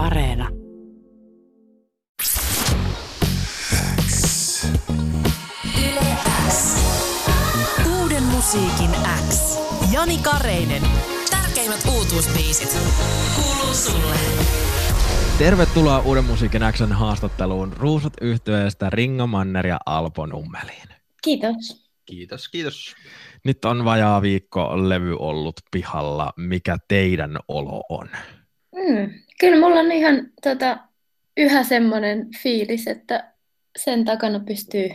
Areena. Uuden musiikin X. Jani Kareinen. Tärkeimmät uutuusbiisit. Kuuluu sulle. Tervetuloa Uuden musiikin Xn haastatteluun Ruusut yhtyeestä Ringo Manner ja Alpo Nummeliin. Kiitos. Kiitos, kiitos. Nyt on vajaa viikko levy ollut pihalla. Mikä teidän olo on? Mm, kyllä mulla on ihan tota, yhä semmoinen fiilis, että sen takana pystyy,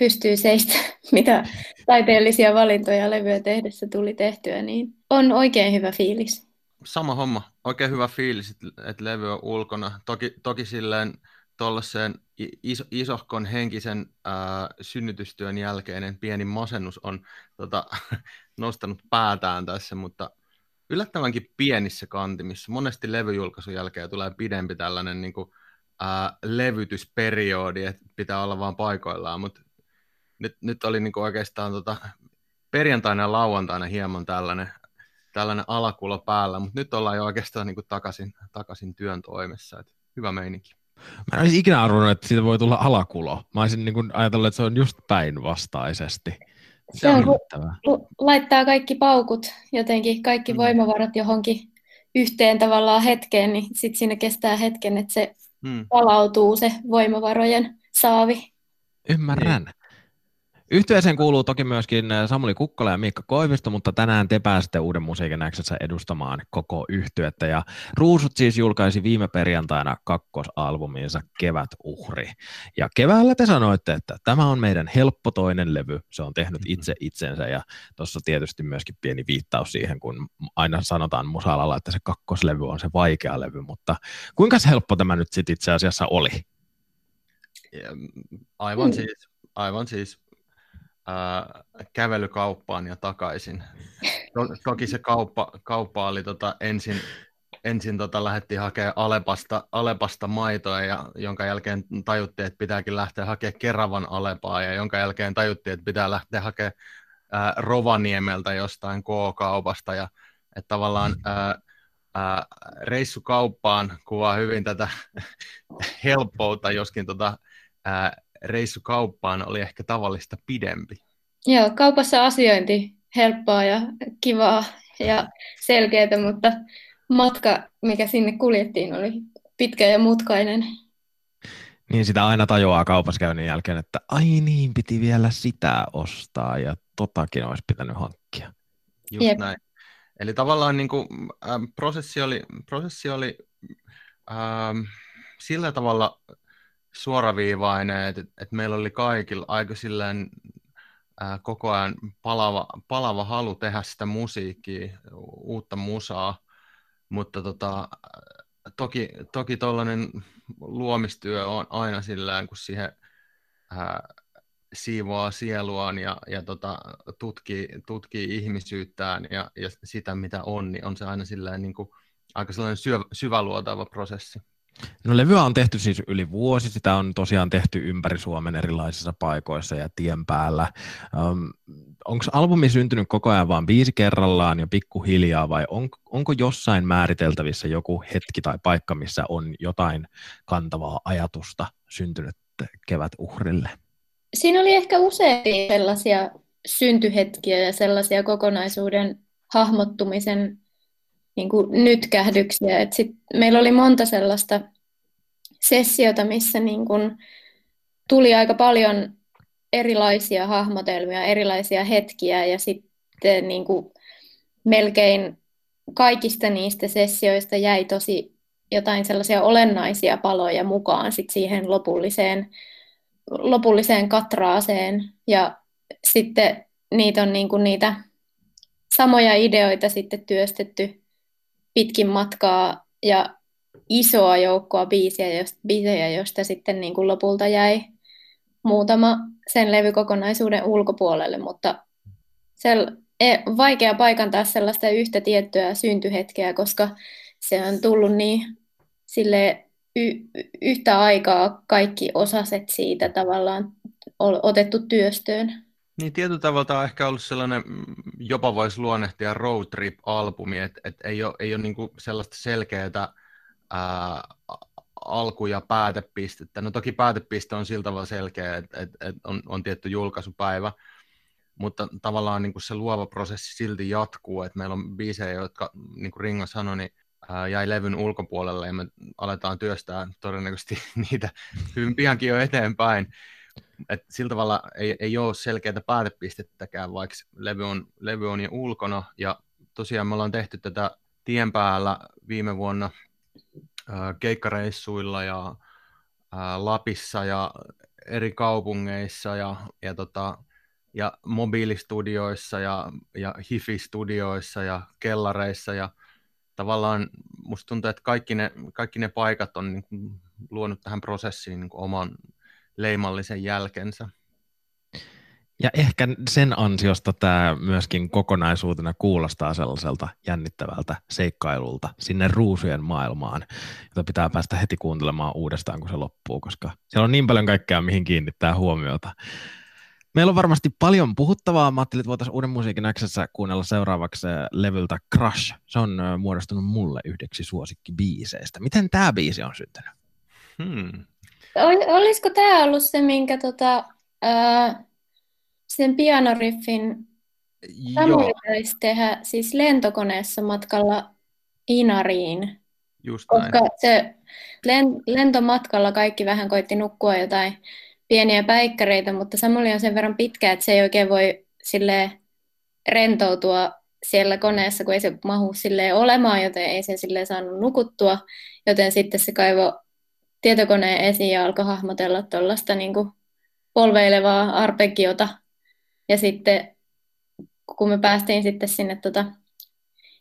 pystyy seistä, mitä taiteellisia valintoja levyä tehdessä tuli tehtyä, niin on oikein hyvä fiilis. Sama homma. Oikein hyvä fiilis, että, levy on ulkona. Toki, toki silleen tuollaiseen iso, isohkon henkisen ää, synnytystyön jälkeinen pieni masennus on tota, nostanut päätään tässä, mutta yllättävänkin pienissä kantimissa. Monesti levyjulkaisun jälkeen tulee pidempi tällainen niin kuin, ää, levytysperiodi, että pitää olla vaan paikoillaan, mutta nyt, nyt oli niin kuin oikeastaan tota, perjantaina ja lauantaina hieman tällainen, tällainen alakulo päällä, mutta nyt ollaan jo oikeastaan niin kuin takaisin, takaisin työn toimessa. että hyvä meininki. Mä en olisi ikinä arvonnut, että siitä voi tulla alakulo. Mä olisin niin kuin ajatellut, että se on just päinvastaisesti. Se, on, kun laittaa kaikki paukut, jotenkin kaikki mm. voimavarat johonkin yhteen tavallaan hetkeen, niin sitten siinä kestää hetken, että se mm. palautuu se voimavarojen saavi. Ymmärrän. Yhtyeeseen kuuluu toki myöskin äh, Samuli Kukkola ja Miikka Koivisto, mutta tänään te pääsette Uuden musiikin Xssä edustamaan koko yhtyettä. Ja Ruusut siis julkaisi viime perjantaina kakkosalbuminsa Kevät uhri. Ja keväällä te sanoitte, että tämä on meidän helppo toinen levy. Se on tehnyt mm-hmm. itse itsensä ja tuossa tietysti myöskin pieni viittaus siihen, kun aina sanotaan musalalla, että se kakkoslevy on se vaikea levy, mutta kuinka helppo tämä nyt sitten itse asiassa oli? Aivan siis, aivan siis ää, kävelykauppaan ja takaisin. To, toki se kauppa, kauppa oli tota, ensin, ensin tota, lähdettiin hakemaan Alepasta, Alepasta maitoa, ja jonka jälkeen tajuttiin, että pitääkin lähteä hakemaan Keravan Alepaa, ja jonka jälkeen tajuttiin, että pitää lähteä hakemaan ää, Rovaniemeltä jostain K-kaupasta, ja että tavallaan ää, ää, reissu kauppaan kuvaa hyvin tätä helppoutta, joskin tota, ää, reissu kauppaan oli ehkä tavallista pidempi. Joo, kaupassa asiointi helppoa ja kivaa ja selkeää, mutta matka, mikä sinne kuljettiin, oli pitkä ja mutkainen. Niin sitä aina tajuaa kaupaskäynnin jälkeen, että ai niin, piti vielä sitä ostaa ja totakin olisi pitänyt hankkia. Just Jep. näin. Eli tavallaan niin kuin, ähm, prosessi oli, prosessi oli ähm, sillä tavalla suoraviivainen, että, että meillä oli kaikilla aika silleen ää, koko ajan palava, palava halu tehdä sitä musiikkia, uutta musaa, mutta tota, toki, toki luomistyö on aina sillä kun siihen ää, siivoaa sieluaan ja, ja tota, tutkii, tutkii ihmisyyttään ja, ja sitä, mitä on, niin on se aina sillä niin kuin, aika sellainen syvä, syväluotava prosessi. No levyä on tehty siis yli vuosi, sitä on tosiaan tehty ympäri Suomen erilaisissa paikoissa ja tien päällä. Um, Onko albumi syntynyt koko ajan vain viisi kerrallaan ja pikkuhiljaa vai on, onko jossain määriteltävissä joku hetki tai paikka, missä on jotain kantavaa ajatusta syntynyt kevät uhrille? Siinä oli ehkä useampia sellaisia syntyhetkiä ja sellaisia kokonaisuuden hahmottumisen niin kuin nytkähdyksiä. Et sit meillä oli monta sellaista sessiota, missä niin kuin tuli aika paljon erilaisia hahmotelmia, erilaisia hetkiä ja sitten niin kuin melkein kaikista niistä sessioista jäi tosi jotain sellaisia olennaisia paloja mukaan sit siihen lopulliseen, lopulliseen katraaseen ja sitten niitä on niin kuin niitä samoja ideoita sitten työstetty pitkin matkaa ja isoa joukkoa biisejä, josta, biisejä, josta sitten niin kuin lopulta jäi muutama sen levykokonaisuuden ulkopuolelle, mutta se e, vaikea paikantaa sellaista yhtä tiettyä syntyhetkeä, koska se on tullut niin sille y- yhtä aikaa kaikki osaset siitä tavallaan otettu työstöön. Niin tietyllä tavalla on ehkä ollut sellainen, mm, jopa voisi luonnehtia road trip-albumi, että et ei ole, ei ole niinku sellaista selkeää ää, alku- ja päätepistettä. No toki päätepiste on sillä tavalla selkeä, että, että, että on, on tietty julkaisupäivä, mutta tavallaan niin kuin se luova prosessi silti jatkuu, että meillä on biisejä, jotka, niin kuin Ringo sanoi, niin jäi levyn ulkopuolelle ja me aletaan työstää todennäköisesti niitä hyvin piankin jo eteenpäin. Et sillä tavalla ei, ei ole selkeää päätepistettäkään, vaikka levy on, levy on jo ulkona. Ja tosiaan me ollaan tehty tätä tien päällä viime vuonna ää, keikkareissuilla ja ää, Lapissa ja eri kaupungeissa ja, ja tota, ja mobiilistudioissa ja, ja hifi-studioissa ja kellareissa ja tavallaan musta tuntuu, että kaikki ne, kaikki ne paikat on niin kuin luonut tähän prosessiin niin kuin oman leimallisen jälkensä. Ja ehkä sen ansiosta tämä myöskin kokonaisuutena kuulostaa sellaiselta jännittävältä seikkailulta sinne ruusujen maailmaan, jota pitää päästä heti kuuntelemaan uudestaan, kun se loppuu, koska siellä on niin paljon kaikkea, mihin kiinnittää huomiota. Meillä on varmasti paljon puhuttavaa. Mä ajattelin, että voitaisiin Uuden musiikin Xssä kuunnella seuraavaksi äh, levyltä Crush. Se on äh, muodostunut mulle yhdeksi suosikkibiiseistä. Miten tämä biisi on syntynyt? Hmm. Olisiko tämä ollut se, minkä tota, ää, sen pianoriffin Samuli taisi tehdä siis lentokoneessa matkalla Inariin? Just Koska näin. se lentomatkalla kaikki vähän koitti nukkua jotain pieniä päikkäreitä, mutta Samuli on sen verran pitkä, että se ei oikein voi sille rentoutua siellä koneessa, kun ei se mahu sille olemaan, joten ei se sille saanut nukuttua, joten sitten se kaivo tietokoneen esiin ja alkoi hahmotella tuollaista niin polveilevaa arpeggiota. Ja sitten kun me päästiin sitten sinne tota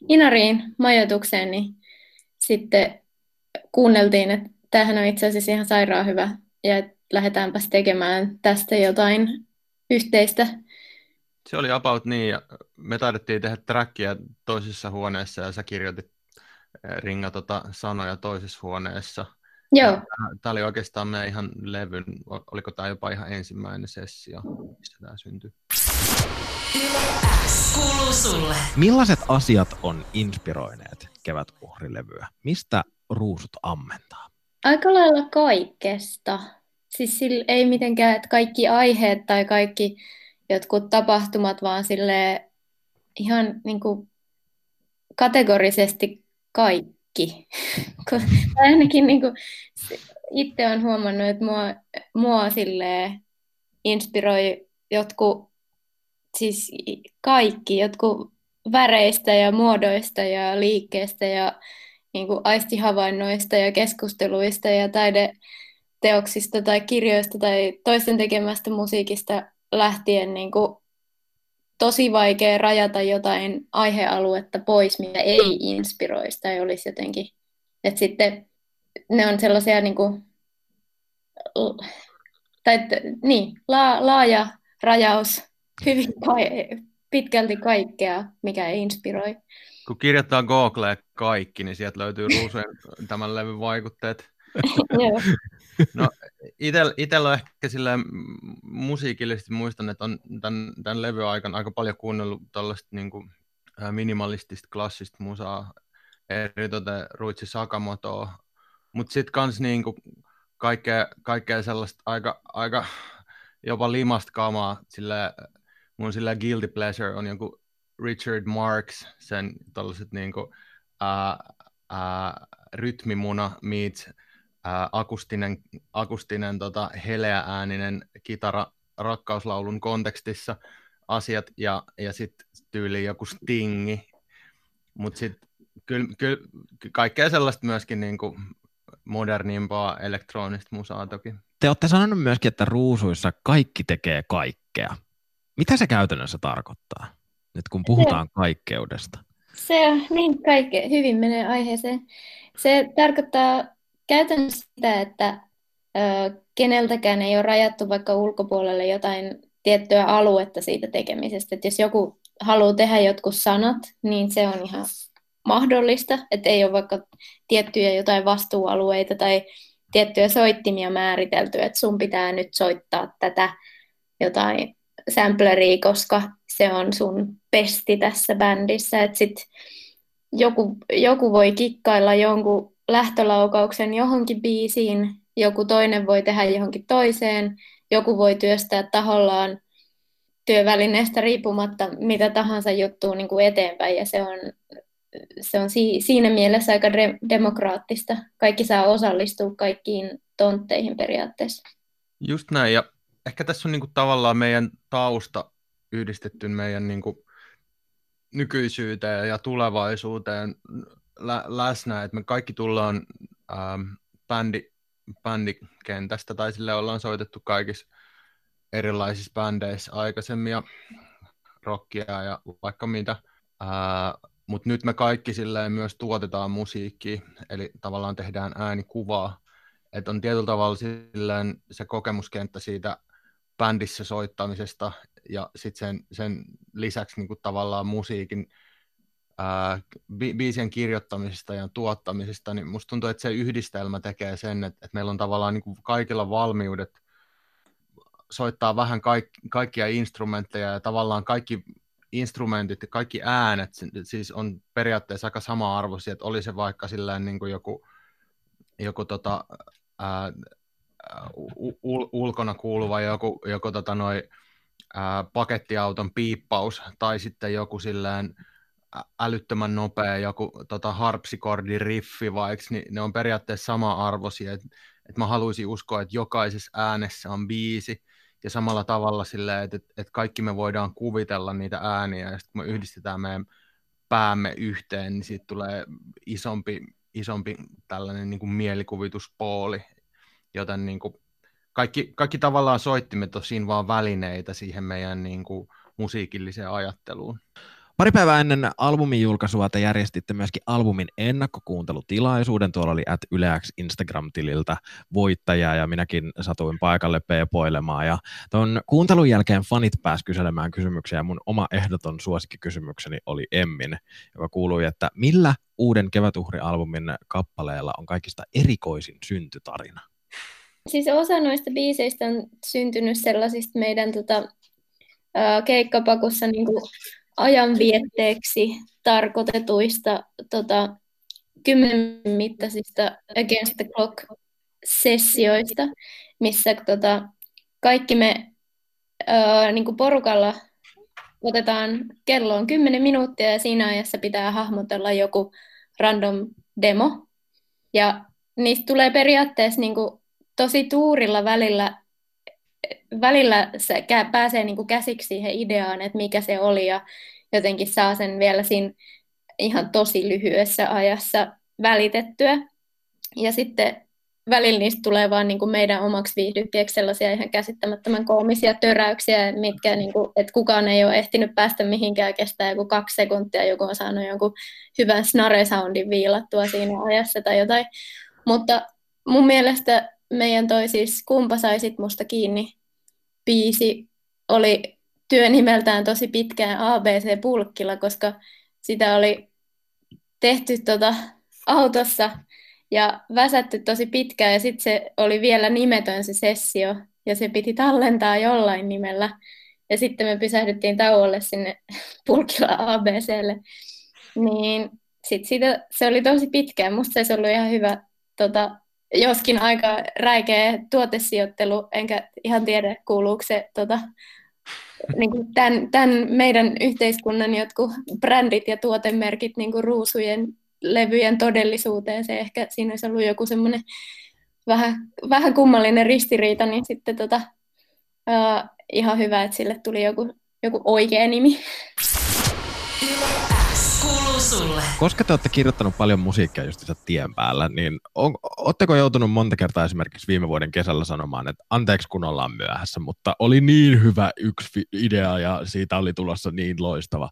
Inariin majoitukseen, niin sitten kuunneltiin, että tämähän on itse asiassa ihan sairaan hyvä ja lähdetäänpäs tekemään tästä jotain yhteistä. Se oli about niin, ja me taidettiin tehdä trackia toisessa huoneessa, ja sä kirjoitit eh, Ringa tota sanoja toisessa huoneessa. Joo. Tämä oli oikeastaan meidän ihan levyn, oliko tämä jopa ihan ensimmäinen sessio, missä tämä syntyi. Millaiset asiat on inspiroineet kevätuhrilevyä? Mistä ruusut ammentaa? Aika lailla kaikesta. Siis sille ei mitenkään, että kaikki aiheet tai kaikki jotkut tapahtumat, vaan sille ihan niin kuin kategorisesti kaikki. ainakin niin kuin, itse olen huomannut, että mua, mua sille inspiroi jotkut, siis kaikki, jotkut väreistä ja muodoista ja liikkeestä ja niin kuin aistihavainnoista ja keskusteluista ja taideteoksista tai kirjoista tai toisten tekemästä musiikista lähtien niin kuin tosi vaikea rajata jotain aihealuetta pois, mitä ei inspiroisi tai olisi jotenkin. Että sitten ne on sellaisia niin kuin, tai niin, la, laaja rajaus hyvin pitkälti kaikkea, mikä inspiroi. Kun kirjoittaa Googleen kaikki, niin sieltä löytyy ruusujen tämän levyn vaikutteet. no, itsellä on ehkä silleen musiikillisesti muistan, että on tämän, tämän levyn aikana aika paljon kuunnellut tällaista niin kuin, minimalistista, klassista musaa, eritoten Ruitsi Sakamotoa, mutta sitten kans niin kuin kaikkea, kaikkea sellaista aika, aika jopa limasta kamaa, sille mun sillä guilty pleasure on joku Richard Marks, sen tällaiset niinku, ää, ää, rytmimuna meets ää, akustinen, akustinen tota, heleääninen kitara rakkauslaulun kontekstissa asiat ja, ja sitten tyyli joku stingi. Mutta sitten kyllä kyl, kaikkea sellaista myöskin niinku modernimpaa elektronista musaa toki. Te olette sanonut myöskin, että ruusuissa kaikki tekee kaikkea. Mitä se käytännössä tarkoittaa, nyt kun puhutaan se, kaikkeudesta? Se on niin kaikke, hyvin menee aiheeseen. Se tarkoittaa käytännössä sitä, että ö, keneltäkään ei ole rajattu vaikka ulkopuolelle jotain tiettyä aluetta siitä tekemisestä. Että jos joku haluaa tehdä jotkut sanat, niin se on ihan mahdollista, että ei ole vaikka tiettyjä jotain vastuualueita tai tiettyjä soittimia määritelty, että sun pitää nyt soittaa tätä jotain sampleria, koska se on sun pesti tässä bändissä, että sit joku, joku voi kikkailla jonkun lähtölaukauksen johonkin biisiin, joku toinen voi tehdä johonkin toiseen, joku voi työstää tahollaan työvälineestä riippumatta mitä tahansa juttua niin kuin eteenpäin ja se on, se on si- siinä mielessä aika de- demokraattista. Kaikki saa osallistua kaikkiin tontteihin periaatteessa. Just näin ja ehkä tässä on niin kuin tavallaan meidän tausta yhdistetty meidän niin kuin nykyisyyteen ja tulevaisuuteen lä- läsnä, että me kaikki tullaan ähm, bändi, bändikentästä tai sille ollaan soitettu kaikissa erilaisissa bändeissä aikaisemmin ja rockia ja vaikka mitä. Mutta nyt me kaikki silleen myös tuotetaan musiikkia, eli tavallaan tehdään äänikuvaa. Että on tietyllä tavalla silleen se kokemuskenttä siitä bändissä soittamisesta ja sitten sen, sen lisäksi niinku tavallaan musiikin biisien kirjoittamisesta ja tuottamisesta, niin musta tuntuu, että se yhdistelmä tekee sen, että, että meillä on tavallaan niinku kaikilla valmiudet soittaa vähän kaik, kaikkia instrumentteja ja tavallaan kaikki instrumentit ja kaikki äänet siis on periaatteessa aika sama-arvoisia, että oli se vaikka silleen niin kuin joku, joku tota, ää, ul, ulkona kuuluva joku, joku tota noi, ää, pakettiauton piippaus tai sitten joku silleen älyttömän nopea joku tota, harpsikordiriffi vaikka, niin ne on periaatteessa sama-arvoisia. Et, et mä haluaisin uskoa, että jokaisessa äänessä on biisi, ja samalla tavalla silleen, että, että kaikki me voidaan kuvitella niitä ääniä, ja sitten kun me yhdistetään meidän päämme yhteen, niin siitä tulee isompi, isompi tällainen niin kuin mielikuvituspooli, joten niin kuin kaikki, kaikki tavallaan soittimet on siinä vaan välineitä siihen meidän niin kuin musiikilliseen ajatteluun. Pari päivää ennen albumin julkaisua te järjestitte myöskin albumin ennakkokuuntelutilaisuuden. Tuolla oli at Yleäks Instagram-tililtä voittajaa ja minäkin satuin paikalle peepoilemaan. Ja tuon kuuntelun jälkeen fanit pääs kyselemään kysymyksiä ja mun oma ehdoton suosikkikysymykseni oli Emmin, joka kuului, että millä uuden kevätuhri-albumin kappaleella on kaikista erikoisin syntytarina? Siis osa noista biiseistä on syntynyt sellaisista meidän tota, keikkapakussa niin kuin ajanvietteeksi tarkoitetuista tota, kymmenen mittaisista Against the Clock-sessioista, missä tota, kaikki me ää, niin kuin porukalla otetaan kelloon 10 minuuttia ja siinä ajassa pitää hahmotella joku random demo. Ja niistä tulee periaatteessa niin kuin, tosi tuurilla välillä välillä se pääsee niin kuin käsiksi siihen ideaan, että mikä se oli ja jotenkin saa sen vielä siinä ihan tosi lyhyessä ajassa välitettyä. Ja sitten välillä niistä tulee vaan niin kuin meidän omaksi viihdykkeeksi sellaisia ihan käsittämättömän koomisia töräyksiä, mitkä, niin kuin, että kukaan ei ole ehtinyt päästä mihinkään, kestää joku kaksi sekuntia, joku on saanut jonkun hyvän snare-soundin viilattua siinä ajassa tai jotain. Mutta mun mielestä meidän toi siis Kumpa saisit musta kiinni biisi oli työnimeltään tosi pitkään ABC Pulkkilla, koska sitä oli tehty tota autossa ja väsätty tosi pitkään ja sitten se oli vielä nimetön se sessio ja se piti tallentaa jollain nimellä. Ja sitten me pysähdyttiin tauolle sinne Pulkkila ABClle. Niin sitten siitä, se oli tosi pitkään. Musta se olisi ollut ihan hyvä tota, joskin aika räikeä tuotesijoittelu, enkä ihan tiedä kuuluuko se tota, niin kuin tämän, tämän meidän yhteiskunnan jotkut brändit ja tuotemerkit niin kuin ruusujen levyjen todellisuuteen. Se ehkä siinä olisi ollut joku semmoinen vähän, vähän kummallinen ristiriita, niin sitten tota, uh, ihan hyvä, että sille tuli joku, joku oikea nimi sulle. Koska te olette kirjoittanut paljon musiikkia just tien päällä, niin on, ootteko joutunut monta kertaa esimerkiksi viime vuoden kesällä sanomaan, että anteeksi kun ollaan myöhässä, mutta oli niin hyvä yksi idea ja siitä oli tulossa niin loistava?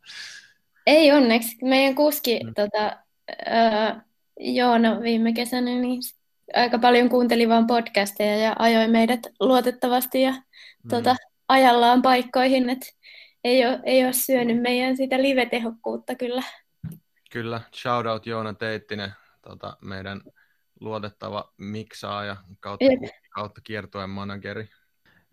Ei onneksi. Meidän kuski mm. tota, äh, Joona viime kesänä niin aika paljon kuunteli vaan podcasteja ja ajoi meidät luotettavasti ja mm. tota, ajallaan paikkoihin, että ei ole, ei ole syönyt meidän sitä live-tehokkuutta kyllä. Kyllä, shoutout Joona Teittinen, tota, meidän luotettava miksaaja kautta, kautta kiertojen manageri.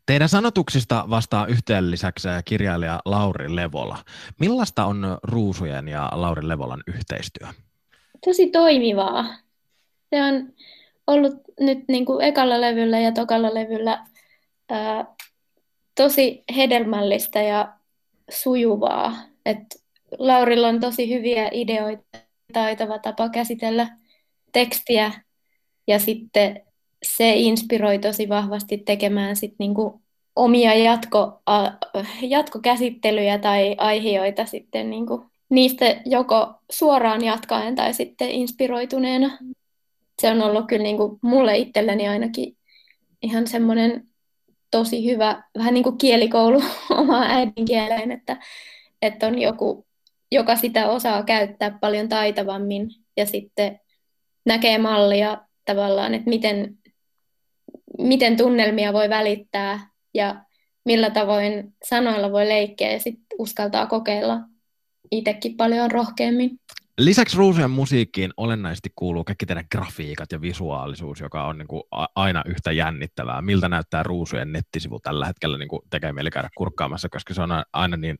Teidän sanotuksista vastaa yhteen lisäksi kirjailija Lauri Levola. Millaista on Ruusujen ja Lauri Levolan yhteistyö? Tosi toimivaa. se on ollut nyt niin kuin ekalla levyllä ja tokalla levyllä ää, tosi hedelmällistä ja sujuvaa. Et Laurilla on tosi hyviä ideoita, taitava tapa käsitellä tekstiä ja sitten se inspiroi tosi vahvasti tekemään sit niinku omia jatko, jatkokäsittelyjä tai aiheita sitten niinku niistä joko suoraan jatkaen tai sitten inspiroituneena. Se on ollut kyllä niinku mulle itselleni ainakin ihan semmoinen tosi hyvä, vähän niin kuin kielikoulu omaan äidinkieleen, että, että on joku, joka sitä osaa käyttää paljon taitavammin ja sitten näkee mallia tavallaan, että miten, miten tunnelmia voi välittää ja millä tavoin sanoilla voi leikkiä ja sitten uskaltaa kokeilla itsekin paljon rohkeammin. Lisäksi ruusujen musiikkiin olennaisesti kuuluu kaikki teidän grafiikat ja visuaalisuus, joka on niin kuin aina yhtä jännittävää. Miltä näyttää ruusujen nettisivu tällä hetkellä, niin kuin tekee mieli käydä kurkkaamassa, koska se on aina niin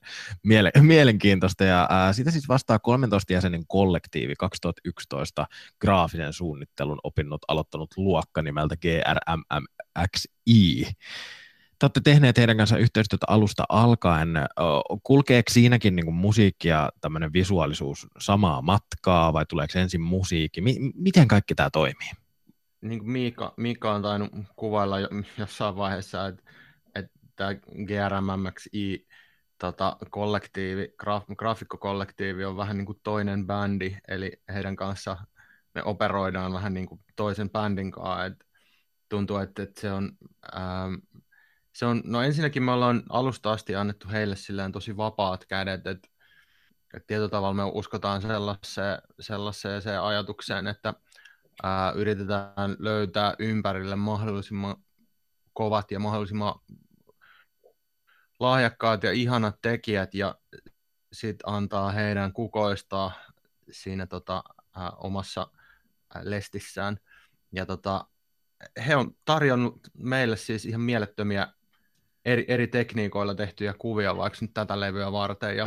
miele- mielenkiintoista. Ja ää, sitä siis vastaa 13 jäsenen kollektiivi 2011 graafisen suunnittelun opinnot aloittanut luokka nimeltä GRMMXI te olette tehneet heidän kanssa yhteistyötä alusta alkaen. Kulkeeko siinäkin niin musiikki ja tämmöinen visuaalisuus samaa matkaa vai tuleeko ensin musiikki? M- miten kaikki tämä toimii? Niin kuin Miika, Miika on tainnut kuvailla jossain vaiheessa, että, että GRMMXI tota, kollektiivi, graaf, graafikkokollektiivi on vähän niin kuin toinen bändi, eli heidän kanssa me operoidaan vähän niin kuin toisen bändin kanssa. Et tuntuu, että, että se on... Ähm, se on, no ensinnäkin me ollaan alusta asti annettu heille silleen tosi vapaat kädet, että, että tietyllä tavalla me uskotaan sellaiseen, sellaiseen se ajatukseen, että ää, yritetään löytää ympärille mahdollisimman kovat ja mahdollisimman lahjakkaat ja ihanat tekijät ja sitten antaa heidän kukoistaa siinä tota, ää, omassa ää, lestissään. Ja tota, he on tarjonnut meille siis ihan mielettömiä eri, eri tekniikoilla tehtyjä kuvia vaikka nyt tätä levyä varten ja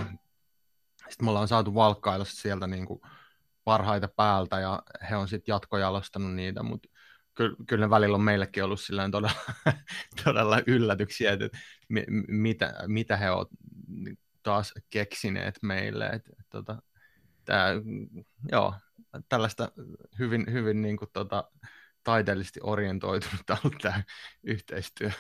sitten me ollaan saatu valkkailla sieltä niin kuin parhaita päältä ja he on sitten jatkojalostanut niitä, mutta kyllä, kyllä ne välillä on meillekin ollut silleen todella, todella yllätyksiä, että mi, mitä, mitä he ovat taas keksineet meille. Et, et, tota, tää, joo, tällaista hyvin, hyvin niin kuin, tota, taiteellisesti orientoitunut tämä yhteistyö.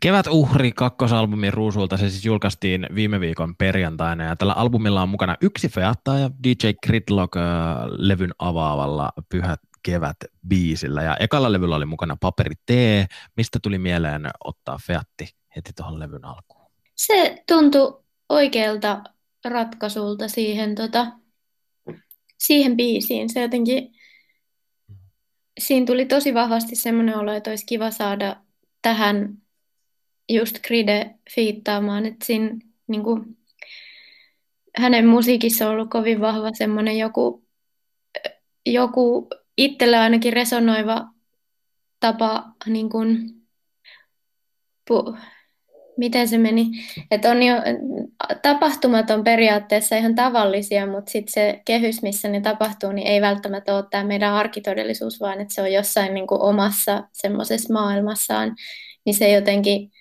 Kevät uhri kakkosalbumin ruusuilta se siis julkaistiin viime viikon perjantaina ja tällä albumilla on mukana yksi featta ja DJ Gridlock äh, levyn avaavalla Pyhät kevät biisillä ja ekalla levyllä oli mukana Paperi T. Mistä tuli mieleen ottaa featti heti tuohon levyn alkuun? Se tuntui oikealta ratkaisulta siihen, tota, siihen biisiin. Se jotenkin, siinä tuli tosi vahvasti semmoinen olo, että olisi kiva saada tähän just Kride fiittaamaan, että siinä niin kuin, hänen musiikissa on ollut kovin vahva semmoinen joku, joku itselle ainakin resonoiva tapa, niin kuin, pu, miten se meni, että on jo, tapahtumat on periaatteessa ihan tavallisia, mutta sitten se kehys, missä ne tapahtuu, niin ei välttämättä ole tämä meidän arkitodellisuus, vaan että se on jossain niin kuin omassa semmoisessa maailmassaan, niin se jotenkin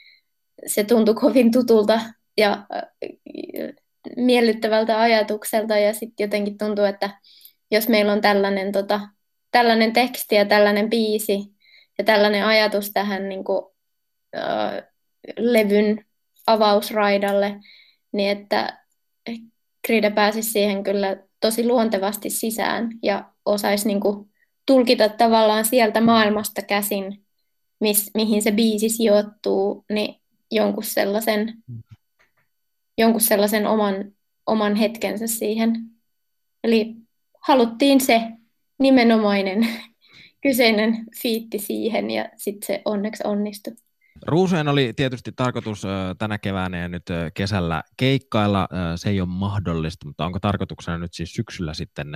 se tuntui kovin tutulta ja äh, miellyttävältä ajatukselta ja sitten jotenkin tuntuu, että jos meillä on tällainen, tota, tällainen teksti ja tällainen biisi ja tällainen ajatus tähän niin kuin, äh, levyn avausraidalle, niin että Krida pääsisi siihen kyllä tosi luontevasti sisään ja osaisi niin kuin, tulkita tavallaan sieltä maailmasta käsin, mis, mihin se biisi sijoittuu, niin jonkun sellaisen, jonkun sellaisen oman, oman hetkensä siihen. Eli haluttiin se nimenomainen kyseinen fiitti siihen ja sitten se onneksi onnistui. Ruusujen oli tietysti tarkoitus tänä keväänä ja nyt kesällä keikkailla. Se ei ole mahdollista, mutta onko tarkoituksena nyt siis syksyllä sitten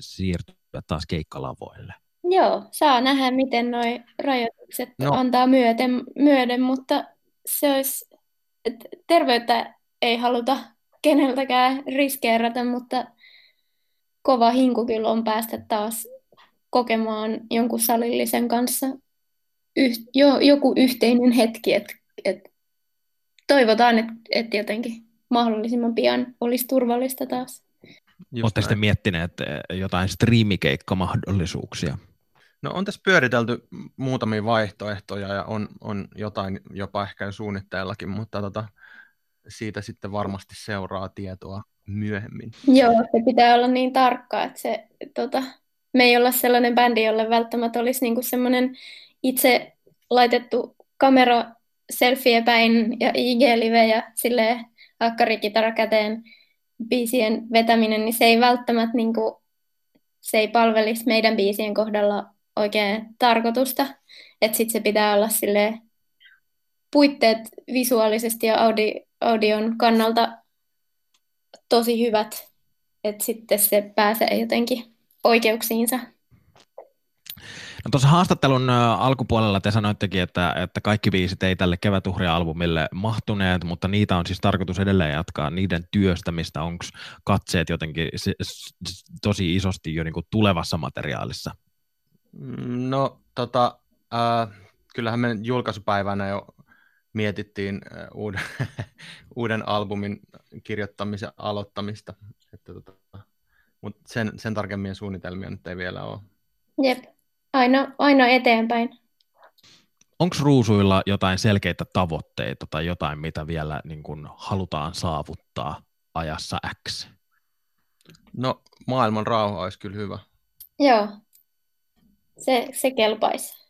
siirtyä taas keikkalavoille? Joo, saa nähdä, miten nuo rajoitukset no. antaa myöten, myöden, mutta se olisi, että terveyttä ei haluta keneltäkään riskeerata, mutta kova hinku kyllä on päästä taas kokemaan jonkun salillisen kanssa yh, jo, joku yhteinen hetki, että et toivotaan, että et jotenkin mahdollisimman pian olisi turvallista taas. Olette sitten miettineet eh, jotain striimikeikkamahdollisuuksia? No on tässä pyöritelty muutamia vaihtoehtoja ja on, on jotain jopa ehkä suunnitteellakin, mutta tota, siitä sitten varmasti seuraa tietoa myöhemmin. Joo, se pitää olla niin tarkka, että se, tota, me ei olla sellainen bändi, jolle välttämättä olisi niinku semmoinen itse laitettu kamera selfie päin ja IG-live ja silleen hakkarikitara käteen biisien vetäminen, niin se ei välttämättä niinku, se ei palvelisi meidän biisien kohdalla oikein tarkoitusta. Että sitten se pitää olla sille puitteet visuaalisesti ja audi, audion kannalta tosi hyvät, että sitten se pääsee jotenkin oikeuksiinsa. No tuossa haastattelun alkupuolella te sanoittekin, että, että kaikki biisit ei tälle kevätuhria-albumille mahtuneet, mutta niitä on siis tarkoitus edelleen jatkaa niiden työstämistä. Onko katseet jotenkin tosi isosti jo niin kuin tulevassa materiaalissa? Mm, no, tota, äh, kyllähän me julkaisupäivänä jo mietittiin äh, uuden, uuden albumin kirjoittamisen aloittamista, että tota, mutta sen, sen tarkemmin suunnitelmia nyt ei vielä ole. Jep, aina, aina eteenpäin. Onko ruusuilla jotain selkeitä tavoitteita tai jotain, mitä vielä niin kun halutaan saavuttaa ajassa X? No, maailman rauha olisi kyllä hyvä. Joo, se, se kelpaisi.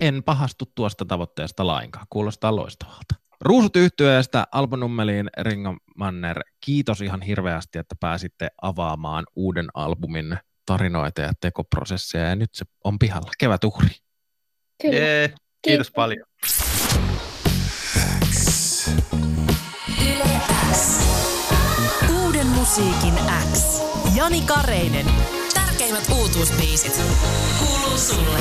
En pahastu tuosta tavoitteesta lainkaan. Kuulostaa loistavalta. Ruusut yhtyeestä Alpo Nummeliin, Ringo Manner, kiitos ihan hirveästi, että pääsitte avaamaan uuden albumin tarinoita ja tekoprosesseja, ja nyt se on pihalla. Kevät uhri. Kyllä. Jee, kiitos, kiitos paljon. Uuden musiikin X. Jani Kareinen tärkeimmät uutuusbiisit. Kuuluu sulle.